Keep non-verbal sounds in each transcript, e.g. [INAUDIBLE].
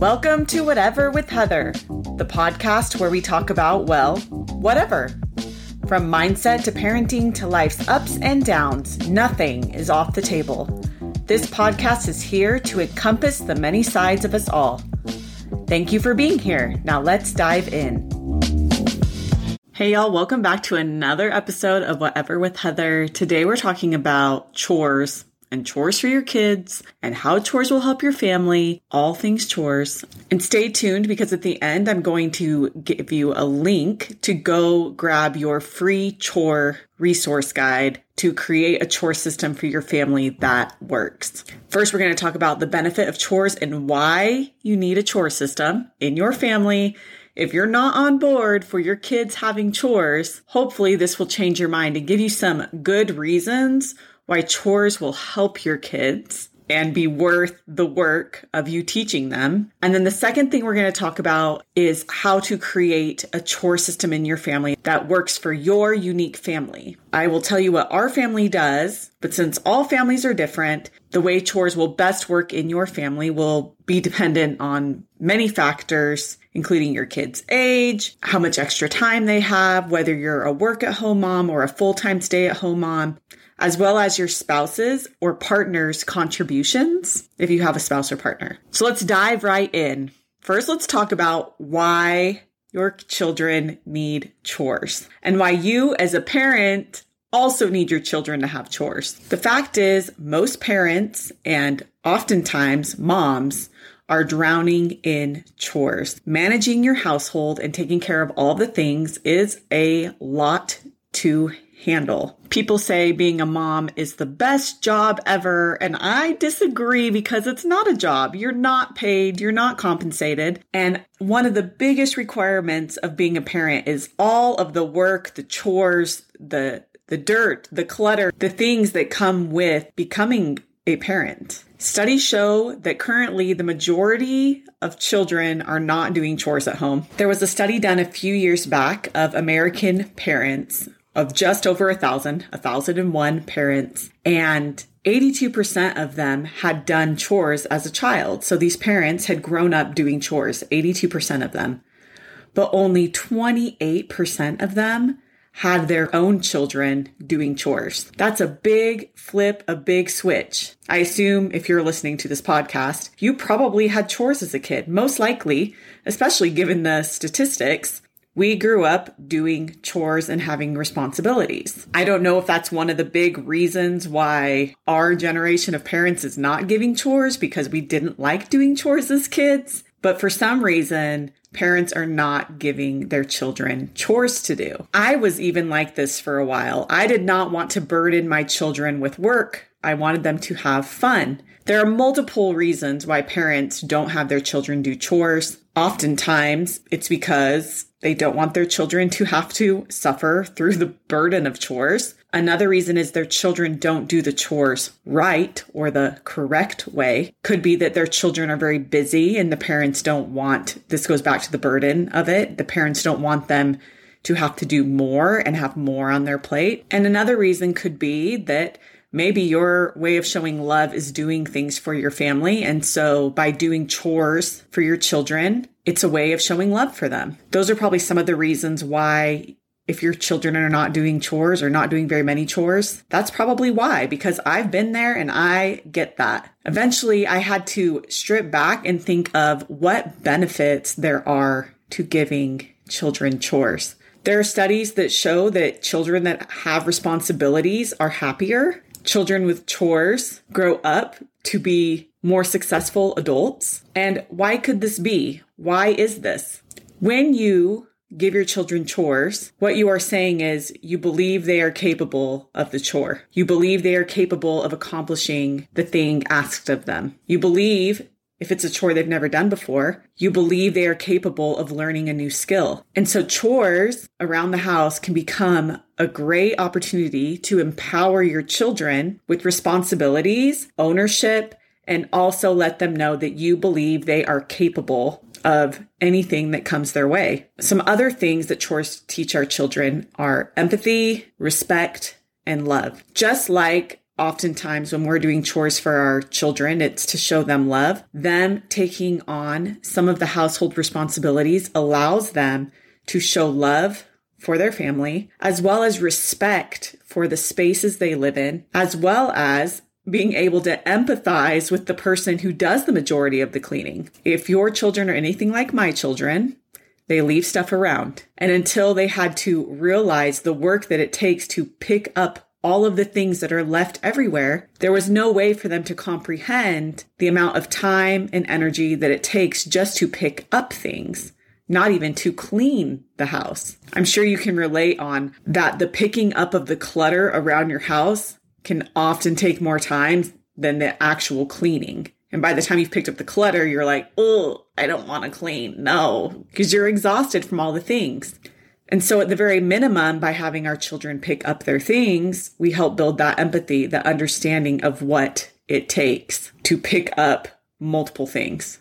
Welcome to Whatever with Heather, the podcast where we talk about, well, whatever. From mindset to parenting to life's ups and downs, nothing is off the table. This podcast is here to encompass the many sides of us all. Thank you for being here. Now let's dive in. Hey, y'all, welcome back to another episode of Whatever with Heather. Today we're talking about chores and chores for your kids and how chores will help your family, all things chores. And stay tuned because at the end, I'm going to give you a link to go grab your free chore resource guide to create a chore system for your family that works. First, we're going to talk about the benefit of chores and why you need a chore system in your family. If you're not on board for your kids having chores, hopefully this will change your mind and give you some good reasons why chores will help your kids and be worth the work of you teaching them. And then the second thing we're going to talk about is how to create a chore system in your family that works for your unique family. I will tell you what our family does, but since all families are different, the way chores will best work in your family will be dependent on many factors, including your kid's age, how much extra time they have, whether you're a work at home mom or a full time stay at home mom as well as your spouse's or partner's contributions if you have a spouse or partner. So let's dive right in. First, let's talk about why your children need chores and why you as a parent also need your children to have chores. The fact is, most parents and oftentimes moms are drowning in chores. Managing your household and taking care of all the things is a lot to handle. People say being a mom is the best job ever, and I disagree because it's not a job. You're not paid, you're not compensated. And one of the biggest requirements of being a parent is all of the work, the chores, the the dirt, the clutter, the things that come with becoming a parent. Studies show that currently the majority of children are not doing chores at home. There was a study done a few years back of American parents of just over a thousand, a thousand and one parents, and 82% of them had done chores as a child. So these parents had grown up doing chores, 82% of them. But only 28% of them had their own children doing chores. That's a big flip, a big switch. I assume if you're listening to this podcast, you probably had chores as a kid, most likely, especially given the statistics we grew up doing chores and having responsibilities. I don't know if that's one of the big reasons why our generation of parents is not giving chores because we didn't like doing chores as kids. But for some reason, parents are not giving their children chores to do. I was even like this for a while. I did not want to burden my children with work. I wanted them to have fun. There are multiple reasons why parents don't have their children do chores. Oftentimes, it's because they don't want their children to have to suffer through the burden of chores. Another reason is their children don't do the chores right or the correct way. Could be that their children are very busy and the parents don't want, this goes back to the burden of it. The parents don't want them to have to do more and have more on their plate. And another reason could be that maybe your way of showing love is doing things for your family. And so by doing chores for your children, it's a way of showing love for them. Those are probably some of the reasons why if your children are not doing chores or not doing very many chores, that's probably why, because I've been there and I get that. Eventually, I had to strip back and think of what benefits there are to giving children chores. There are studies that show that children that have responsibilities are happier. Children with chores grow up to be more successful adults. And why could this be? Why is this? When you give your children chores, what you are saying is you believe they are capable of the chore. You believe they are capable of accomplishing the thing asked of them. You believe if it's a chore they've never done before, you believe they are capable of learning a new skill. And so chores around the house can become a great opportunity to empower your children with responsibilities, ownership, and also let them know that you believe they are capable of anything that comes their way. Some other things that chores teach our children are empathy, respect, and love. Just like oftentimes when we're doing chores for our children, it's to show them love. Them taking on some of the household responsibilities allows them to show love for their family, as well as respect for the spaces they live in, as well as being able to empathize with the person who does the majority of the cleaning. If your children are anything like my children, they leave stuff around. And until they had to realize the work that it takes to pick up all of the things that are left everywhere, there was no way for them to comprehend the amount of time and energy that it takes just to pick up things, not even to clean the house. I'm sure you can relate on that the picking up of the clutter around your house can often take more time than the actual cleaning. And by the time you've picked up the clutter, you're like, oh, I don't want to clean. No, because you're exhausted from all the things. And so, at the very minimum, by having our children pick up their things, we help build that empathy, the understanding of what it takes to pick up multiple things.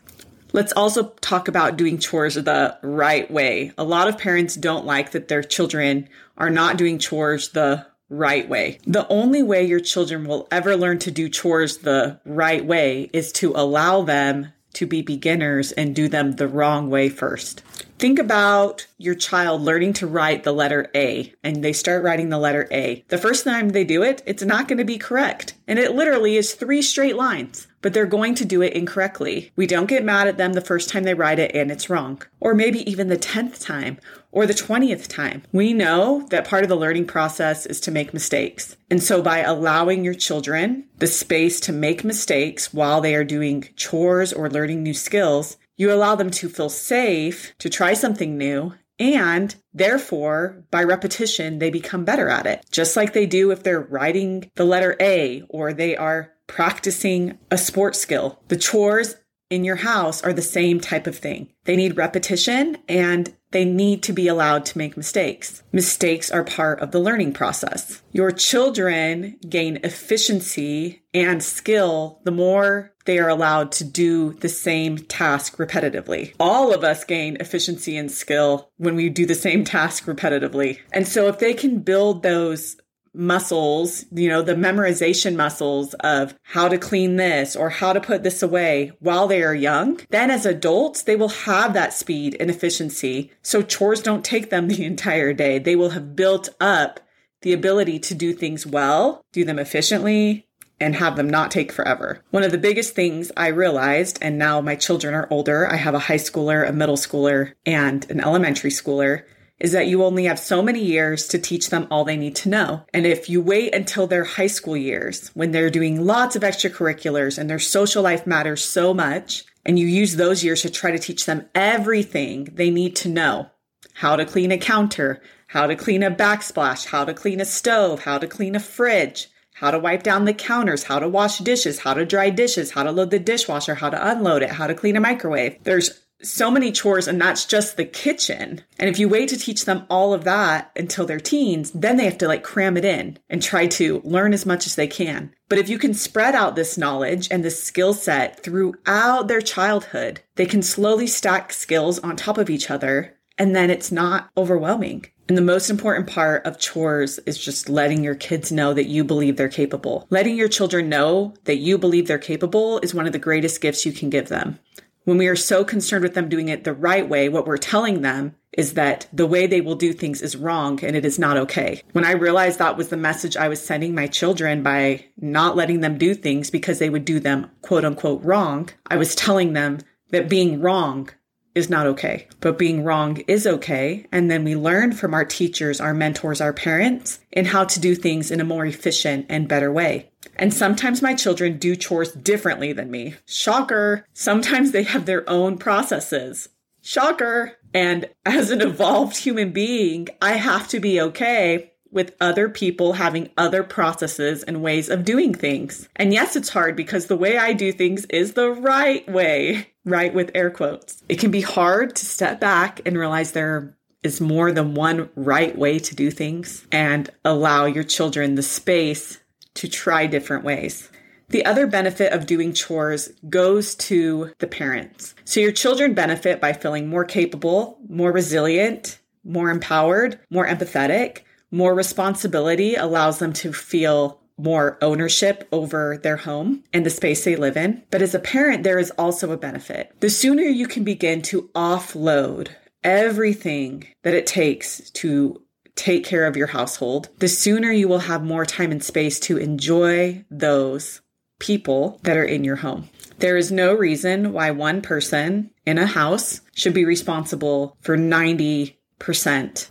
Let's also talk about doing chores the right way. A lot of parents don't like that their children are not doing chores the right way. The only way your children will ever learn to do chores the right way is to allow them to be beginners and do them the wrong way first. Think about your child learning to write the letter A and they start writing the letter A. The first time they do it, it's not going to be correct. And it literally is three straight lines, but they're going to do it incorrectly. We don't get mad at them the first time they write it and it's wrong, or maybe even the 10th time or the 20th time. We know that part of the learning process is to make mistakes. And so by allowing your children the space to make mistakes while they are doing chores or learning new skills, you allow them to feel safe to try something new and therefore, by repetition, they become better at it. Just like they do if they're writing the letter A or they are practicing a sports skill. The chores in your house are the same type of thing. They need repetition and they need to be allowed to make mistakes. Mistakes are part of the learning process. Your children gain efficiency and skill the more they are allowed to do the same task repetitively. All of us gain efficiency and skill when we do the same task repetitively. And so if they can build those muscles, you know, the memorization muscles of how to clean this or how to put this away while they are young, then as adults, they will have that speed and efficiency. So chores don't take them [LAUGHS] the entire day. They will have built up the ability to do things well, do them efficiently, and have them not take forever. One of the biggest things I realized, and now my children are older, I have a high schooler, a middle schooler, and an elementary schooler, is that you only have so many years to teach them all they need to know. And if you wait until their high school years, when they're doing lots of extracurriculars and their social life matters so much, and you use those years to try to teach them everything they need to know how to clean a counter, how to clean a backsplash, how to clean a stove, how to clean a fridge, how to wipe down the counters, how to wash dishes, how to dry dishes, how to load the dishwasher, how to unload it, how to clean a microwave. There's so many chores and that's just the kitchen. And if you wait to teach them all of that until they're teens, then they have to like cram it in and try to learn as much as they can. But if you can spread out this knowledge and this skill set throughout their childhood, they can slowly stack skills on top of each other and then it's not overwhelming. And the most important part of chores is just letting your kids know that you believe they're capable. Letting your children know that you believe they're capable is one of the greatest gifts you can give them. When we are so concerned with them doing it the right way, what we're telling them is that the way they will do things is wrong and it is not okay. When I realized that was the message I was sending my children by not letting them do things because they would do them quote unquote wrong, I was telling them that being wrong is not okay, but being wrong is okay. And then we learn from our teachers, our mentors, our parents and how to do things in a more efficient and better way. And sometimes my children do chores differently than me. Shocker. Sometimes they have their own processes. Shocker. And as an evolved human being, I have to be okay with other people having other processes and ways of doing things. And yes, it's hard because the way I do things is the right way, right? With air quotes. It can be hard to step back and realize there is more than one right way to do things and allow your children the space to try different ways. The other benefit of doing chores goes to the parents. So your children benefit by feeling more capable, more resilient, more empowered, more empathetic. More responsibility allows them to feel more ownership over their home and the space they live in. But as a parent, there is also a benefit. The sooner you can begin to offload everything that it takes to take care of your household, the sooner you will have more time and space to enjoy those people that are in your home. There is no reason why one person in a house should be responsible for 90%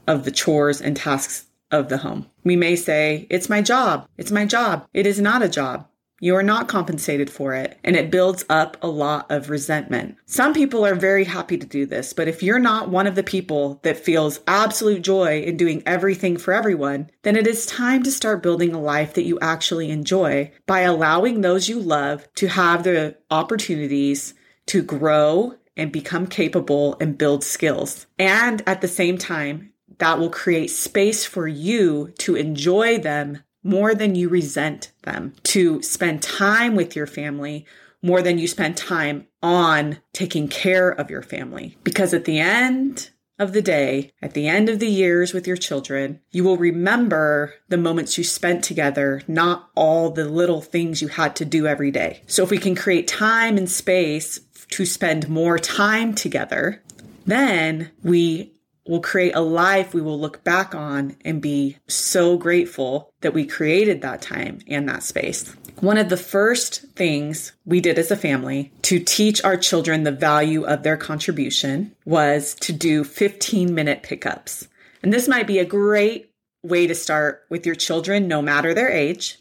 of the chores and tasks of the home. We may say, It's my job. It's my job. It is not a job. You are not compensated for it, and it builds up a lot of resentment. Some people are very happy to do this, but if you're not one of the people that feels absolute joy in doing everything for everyone, then it is time to start building a life that you actually enjoy by allowing those you love to have the opportunities to grow and become capable and build skills. And at the same time, that will create space for you to enjoy them more than you resent them, to spend time with your family more than you spend time on taking care of your family. Because at the end of the day, at the end of the years with your children, you will remember the moments you spent together, not all the little things you had to do every day. So if we can create time and space to spend more time together, then we will create a life we will look back on and be so grateful that we created that time and that space. One of the first things we did as a family to teach our children the value of their contribution was to do 15 minute pickups. And this might be a great way to start with your children, no matter their age.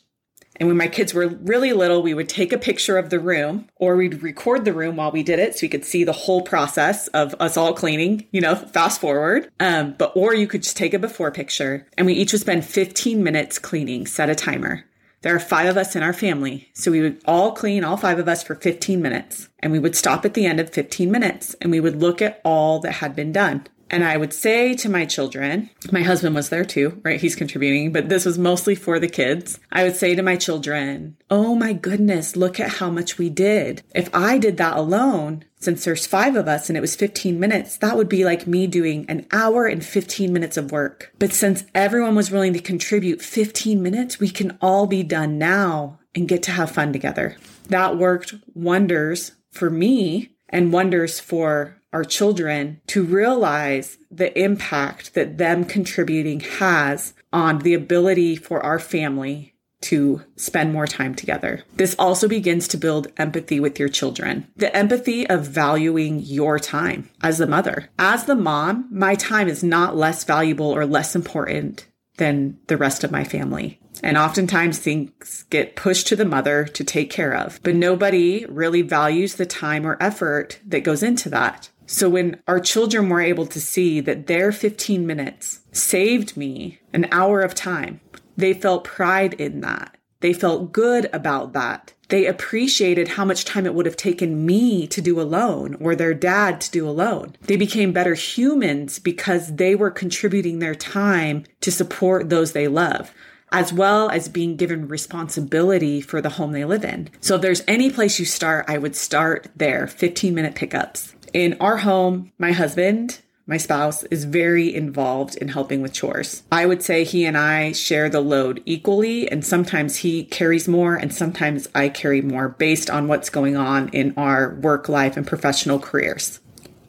And when my kids were really little, we would take a picture of the room or we'd record the room while we did it so we could see the whole process of us all cleaning, you know, fast forward. Um, but, or you could just take a before picture and we each would spend 15 minutes cleaning, set a timer. There are five of us in our family. So we would all clean, all five of us, for 15 minutes. And we would stop at the end of 15 minutes and we would look at all that had been done. And I would say to my children, my husband was there too, right? He's contributing, but this was mostly for the kids. I would say to my children, Oh my goodness, look at how much we did. If I did that alone, since there's five of us and it was 15 minutes, that would be like me doing an hour and 15 minutes of work. But since everyone was willing to contribute 15 minutes, we can all be done now and get to have fun together. That worked wonders for me and wonders for our children to realize the impact that them contributing has on the ability for our family to spend more time together. This also begins to build empathy with your children. The empathy of valuing your time as a mother. As the mom, my time is not less valuable or less important than the rest of my family. And oftentimes things get pushed to the mother to take care of, but nobody really values the time or effort that goes into that. So when our children were able to see that their 15 minutes saved me an hour of time, they felt pride in that. They felt good about that. They appreciated how much time it would have taken me to do alone or their dad to do alone. They became better humans because they were contributing their time to support those they love as well as being given responsibility for the home they live in. So if there's any place you start, I would start there 15 minute pickups in our home, my husband, my spouse, is very involved in helping with chores. I would say he and I share the load equally, and sometimes he carries more, and sometimes I carry more based on what's going on in our work life and professional careers.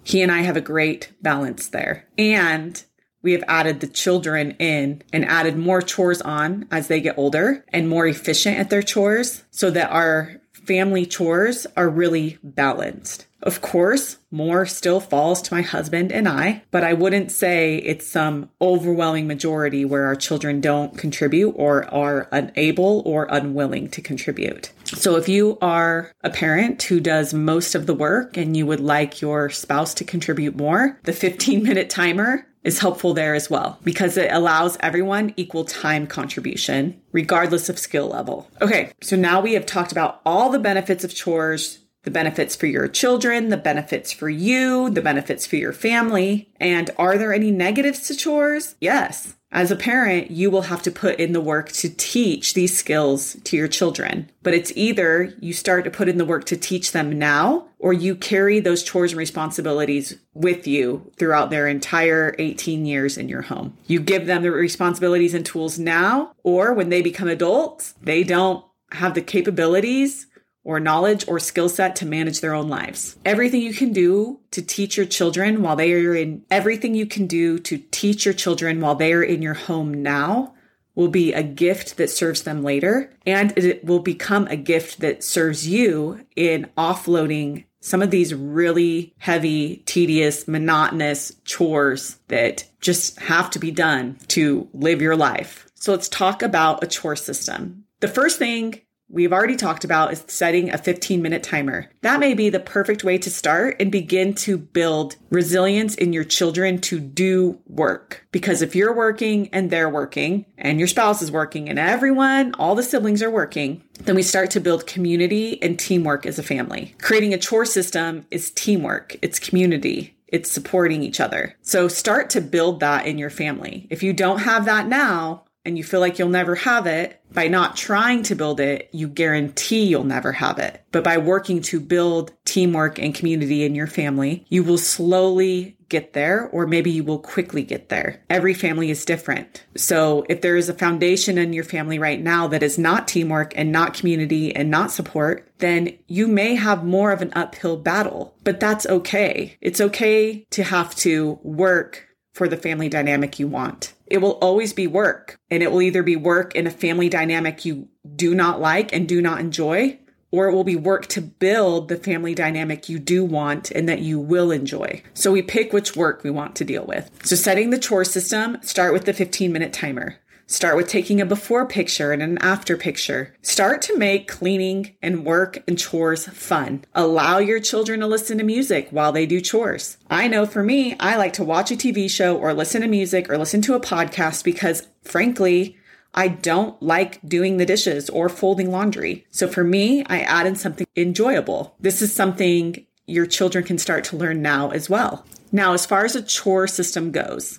He and I have a great balance there. And we have added the children in and added more chores on as they get older and more efficient at their chores so that our family chores are really balanced. Of course, more still falls to my husband and I, but I wouldn't say it's some overwhelming majority where our children don't contribute or are unable or unwilling to contribute. So if you are a parent who does most of the work and you would like your spouse to contribute more, the 15 minute timer is helpful there as well because it allows everyone equal time contribution regardless of skill level. Okay, so now we have talked about all the benefits of chores the benefits for your children, the benefits for you, the benefits for your family. And are there any negatives to chores? Yes. As a parent, you will have to put in the work to teach these skills to your children. But it's either you start to put in the work to teach them now, or you carry those chores and responsibilities with you throughout their entire 18 years in your home. You give them the responsibilities and tools now, or when they become adults, they don't have the capabilities or knowledge or skill set to manage their own lives. Everything you can do to teach your children while they are in everything you can do to teach your children while they are in your home now will be a gift that serves them later and it will become a gift that serves you in offloading some of these really heavy, tedious, monotonous chores that just have to be done to live your life. So let's talk about a chore system. The first thing we've already talked about is setting a 15 minute timer. That may be the perfect way to start and begin to build resilience in your children to do work. Because if you're working and they're working and your spouse is working and everyone, all the siblings are working, then we start to build community and teamwork as a family. Creating a chore system is teamwork. It's community. It's supporting each other. So start to build that in your family. If you don't have that now, and you feel like you'll never have it, by not trying to build it, you guarantee you'll never have it. But by working to build teamwork and community in your family, you will slowly get there, or maybe you will quickly get there. Every family is different. So if there is a foundation in your family right now that is not teamwork and not community and not support, then you may have more of an uphill battle, but that's okay. It's okay to have to work for the family dynamic you want. It will always be work, and it will either be work in a family dynamic you do not like and do not enjoy, or it will be work to build the family dynamic you do want and that you will enjoy. So we pick which work we want to deal with. So setting the chore system, start with the 15 minute timer. Start with taking a before picture and an after picture. Start to make cleaning and work and chores fun. Allow your children to listen to music while they do chores. I know for me, I like to watch a TV show or listen to music or listen to a podcast because frankly, I don't like doing the dishes or folding laundry. So for me, I add in something enjoyable. This is something your children can start to learn now as well. Now, as far as a chore system goes,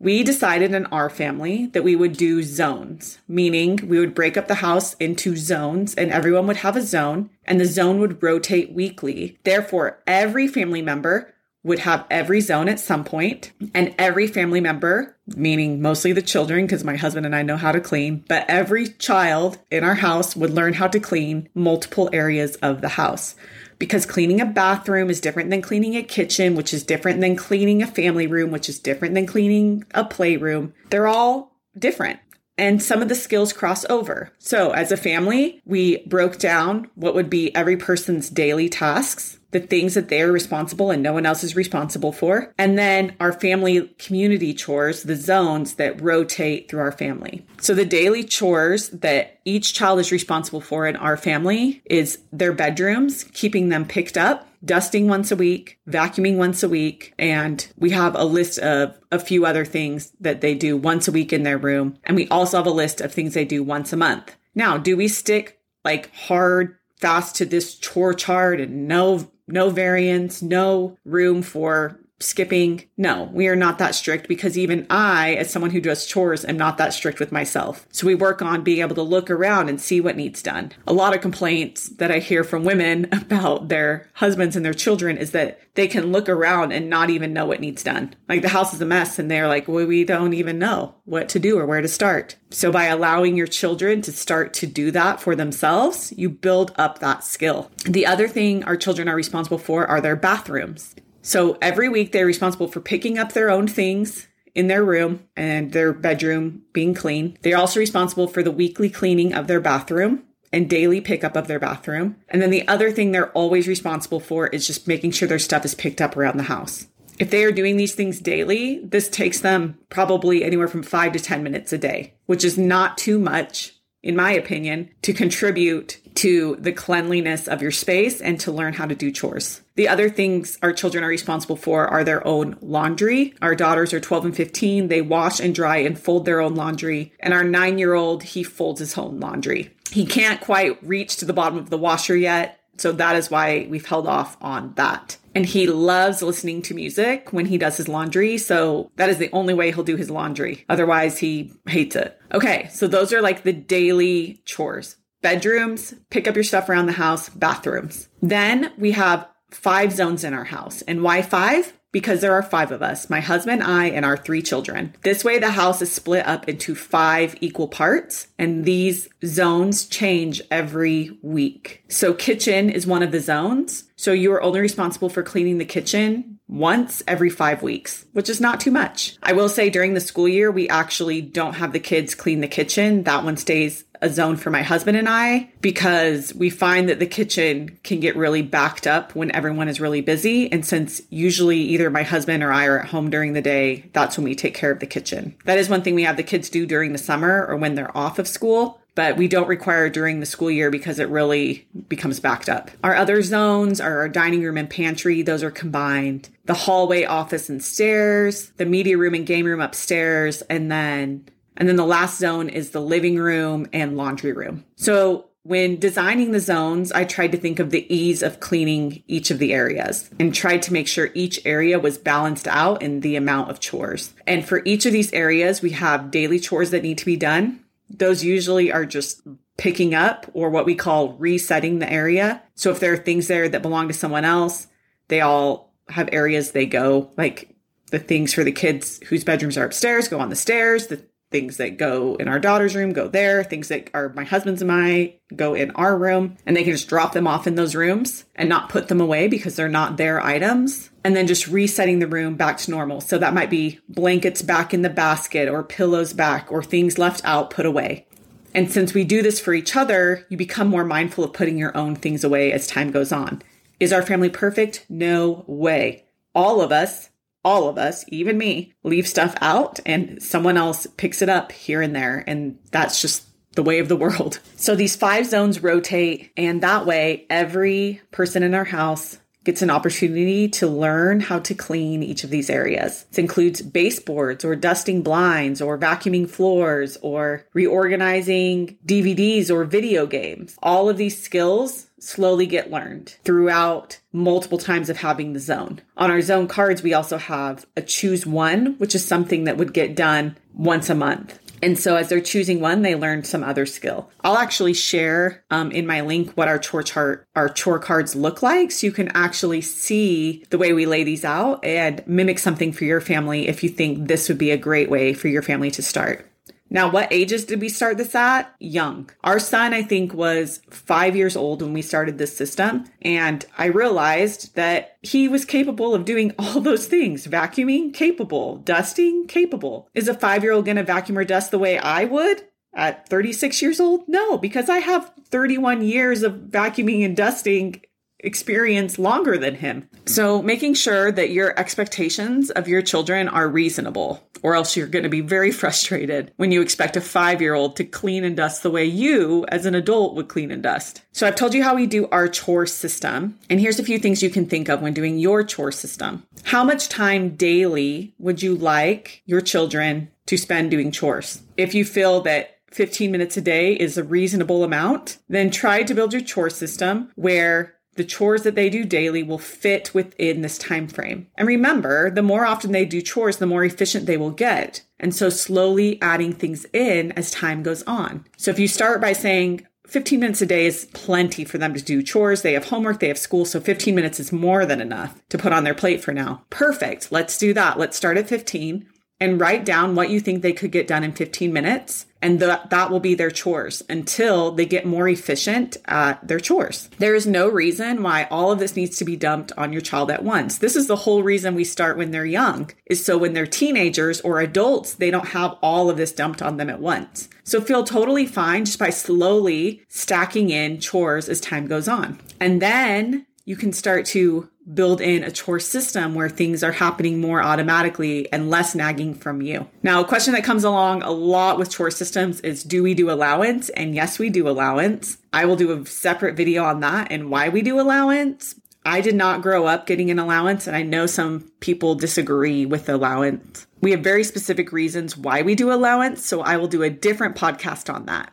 we decided in our family that we would do zones, meaning we would break up the house into zones and everyone would have a zone and the zone would rotate weekly. Therefore, every family member would have every zone at some point and every family member, meaning mostly the children, because my husband and I know how to clean, but every child in our house would learn how to clean multiple areas of the house because cleaning a bathroom is different than cleaning a kitchen, which is different than cleaning a family room, which is different than cleaning a playroom. They're all different. And some of the skills cross over. So, as a family, we broke down what would be every person's daily tasks the things that they're responsible and no one else is responsible for. And then our family community chores, the zones that rotate through our family. So the daily chores that each child is responsible for in our family is their bedrooms, keeping them picked up, dusting once a week, vacuuming once a week, and we have a list of a few other things that they do once a week in their room. And we also have a list of things they do once a month. Now, do we stick like hard fast to this chore chart and no no variance, no room for skipping. No, we are not that strict because even I, as someone who does chores, am not that strict with myself. So we work on being able to look around and see what needs done. A lot of complaints that I hear from women [LAUGHS] about their husbands and their children is that they can look around and not even know what needs done. Like the house is a mess and they're like, well, we don't even know what to do or where to start. So by allowing your children to start to do that for themselves, you build up that skill. The other thing our children are responsible for are their bathrooms. So every week they're responsible for picking up their own things in their room and their bedroom being clean. They're also responsible for the weekly cleaning of their bathroom and daily pickup of their bathroom. And then the other thing they're always responsible for is just making sure their stuff is picked up around the house. If they are doing these things daily, this takes them probably anywhere from five to 10 minutes a day, which is not too much, in my opinion, to contribute to the cleanliness of your space and to learn how to do chores. The other things our children are responsible for are their own laundry. Our daughters are 12 and 15. They wash and dry and fold their own laundry. And our nine year old, he folds his own laundry. He can't quite reach to the bottom of the washer yet So that is why we've held off on that. And he loves listening to music when he does his laundry. So that is the only way he'll do his laundry. Otherwise, he hates it. Okay. So those are like the daily chores bedrooms, pick up your stuff around the house, bathrooms. Then we have five zones in our house. And why five? because there are five of us my husband, I, and our three children. This way, the house is split up into five equal parts, and these zones change every week. So, kitchen is one of the zones. So, you are only responsible for cleaning the kitchen once every five weeks, which is not too much. I will say during the school year, we actually don't have the kids clean the kitchen. That one stays a zone for my husband and I because we find that the kitchen can get really backed up when everyone is really busy. And since usually either my husband or I are at home during the day, that's when we take care of the kitchen. That is one thing we have the kids do during the summer or when they're off of school. But we don't require during the school year because it really becomes backed up. Our other zones are our dining room and pantry. Those are combined. The hallway, office, and stairs, the media room and game room upstairs, and then and then the last zone is the living room and laundry room. So when designing the zones, I tried to think of the ease of cleaning each of the areas and tried to make sure each area was balanced out in the amount of chores. And for each of these areas, we have daily chores that need to be done. Those usually are just picking up or what we call resetting the area. So if there are things there that belong to someone else, they all have areas they go, like the things for the kids whose bedrooms are upstairs go on the stairs. The things that go in our daughter's room go there things that are my husband's and my go in our room and they can just drop them off in those rooms and not put them away because they're not their items and then just resetting the room back to normal. So that might be blankets back in the basket or pillows back or things left out put away. And since we do this for each other you become more mindful of putting your own things away as time goes on. Is our family perfect? No way. All of us all of us, even me, leave stuff out and someone else picks it up here and there. And that's just the way of the world. [LAUGHS] So these five zones rotate, and that way, every person in our house gets an opportunity to learn how to clean each of these areas. This includes baseboards or dusting blinds or vacuuming floors or reorganizing DVDs or video games. All of these skills slowly get learned throughout multiple times of having the zone. On our zone cards, we also have a choose one, which is something that would get done once a month. And so as they're choosing one, they learn some other skill. I'll actually share um, in my link what our chore chart, our chore cards look like. So you can actually see the way we lay these out and mimic something for your family if you think this would be a great way for your family to start. Now, what ages did we start this at? Young. Our son, I think, was five years old when we started this system. And I realized that he was capable of doing [LAUGHS] all those things vacuuming, capable, dusting, capable. Is a five year old going to vacuum or dust the way I would? At 36 years old? No, because I have 31 years of vacuuming and dusting experience longer than him. So, making sure that your expectations of your children are reasonable, or else you're going to be very frustrated when you expect a five year old to clean and dust the way you, as an adult, would clean and dust. So, I've told you how we do our chore system, and here's a few things you can think of when doing your chore system. How much time daily would you like your children to spend doing chores? If you feel that 15 minutes a day is a reasonable amount, then try to build your chore system where the chores that they do daily will fit within this time frame. And remember, the more often they do chores, the more efficient they will get. And so slowly adding things in as time goes on. So if you start by saying 15 minutes a day is plenty for them to do chores. They have homework, they have school, so 15 minutes is more than enough to put on their plate for now. Perfect. Let's do that. Let's start at 15 and write down what you think they could get done in 15 minutes. And that, that will be their chores until they get more efficient at their chores. There is no reason why all of this needs to be dumped on your child at once. This is the whole reason we start when they're young, is so when they're teenagers or adults, they don't have all of this dumped on them at once. So feel totally fine just by slowly stacking in chores as time goes on. And then you can start to build in a chore system where things are happening more automatically and less nagging from you. Now, a question that comes along a lot with chore systems is do we do allowance? And yes, we do allowance. I will do a separate video on that and why we do allowance. I did not grow up getting an allowance, and I know some people disagree with allowance. We have very specific reasons why we do allowance, so I will do a different podcast on that.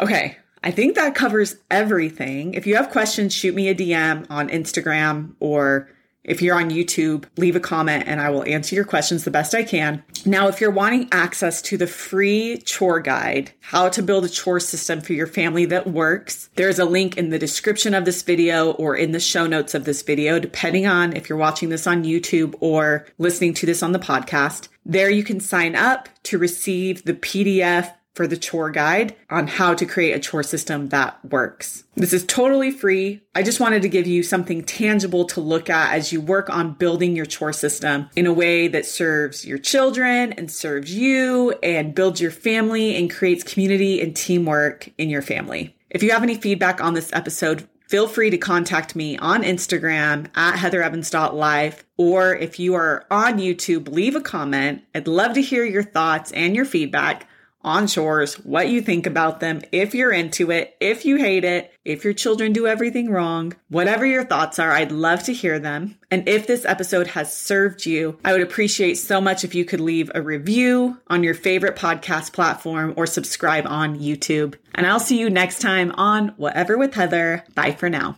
Okay, I think that covers everything. If you have questions, shoot me a DM on Instagram or if you're on YouTube, leave a comment and I will answer your questions the best I can. Now, if you're wanting access to the free chore guide, how to build a chore system for your family that works, there's a link in the description of this video or in the show notes of this video, depending on if you're watching this on YouTube or listening to this on the podcast. There you can sign up to receive the PDF for the chore guide on how to create a chore system that works. This is totally free. I just wanted to give you something tangible to look at as you work on building your chore system in a way that serves your children and serves you and builds your family and creates community and teamwork in your family. If you have any feedback on this episode, feel free to contact me on Instagram at heatherevans.life. Or if you are on YouTube, leave a comment. I'd love to hear your thoughts and your feedback on chores, what you think about them, if you're into it, if you hate it, if your children do everything wrong, whatever your thoughts are, I'd love to hear them. And if this episode has served you, I would appreciate so much if you could leave a review on your favorite podcast platform or subscribe on YouTube. And I'll see you next time on Whatever with Heather. Bye for now.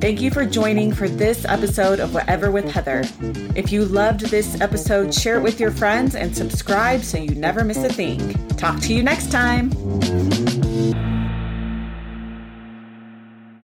Thank you for joining for this episode of Whatever with Heather. If you loved this episode, share it with your friends and subscribe so you never miss a thing. Talk to you next time.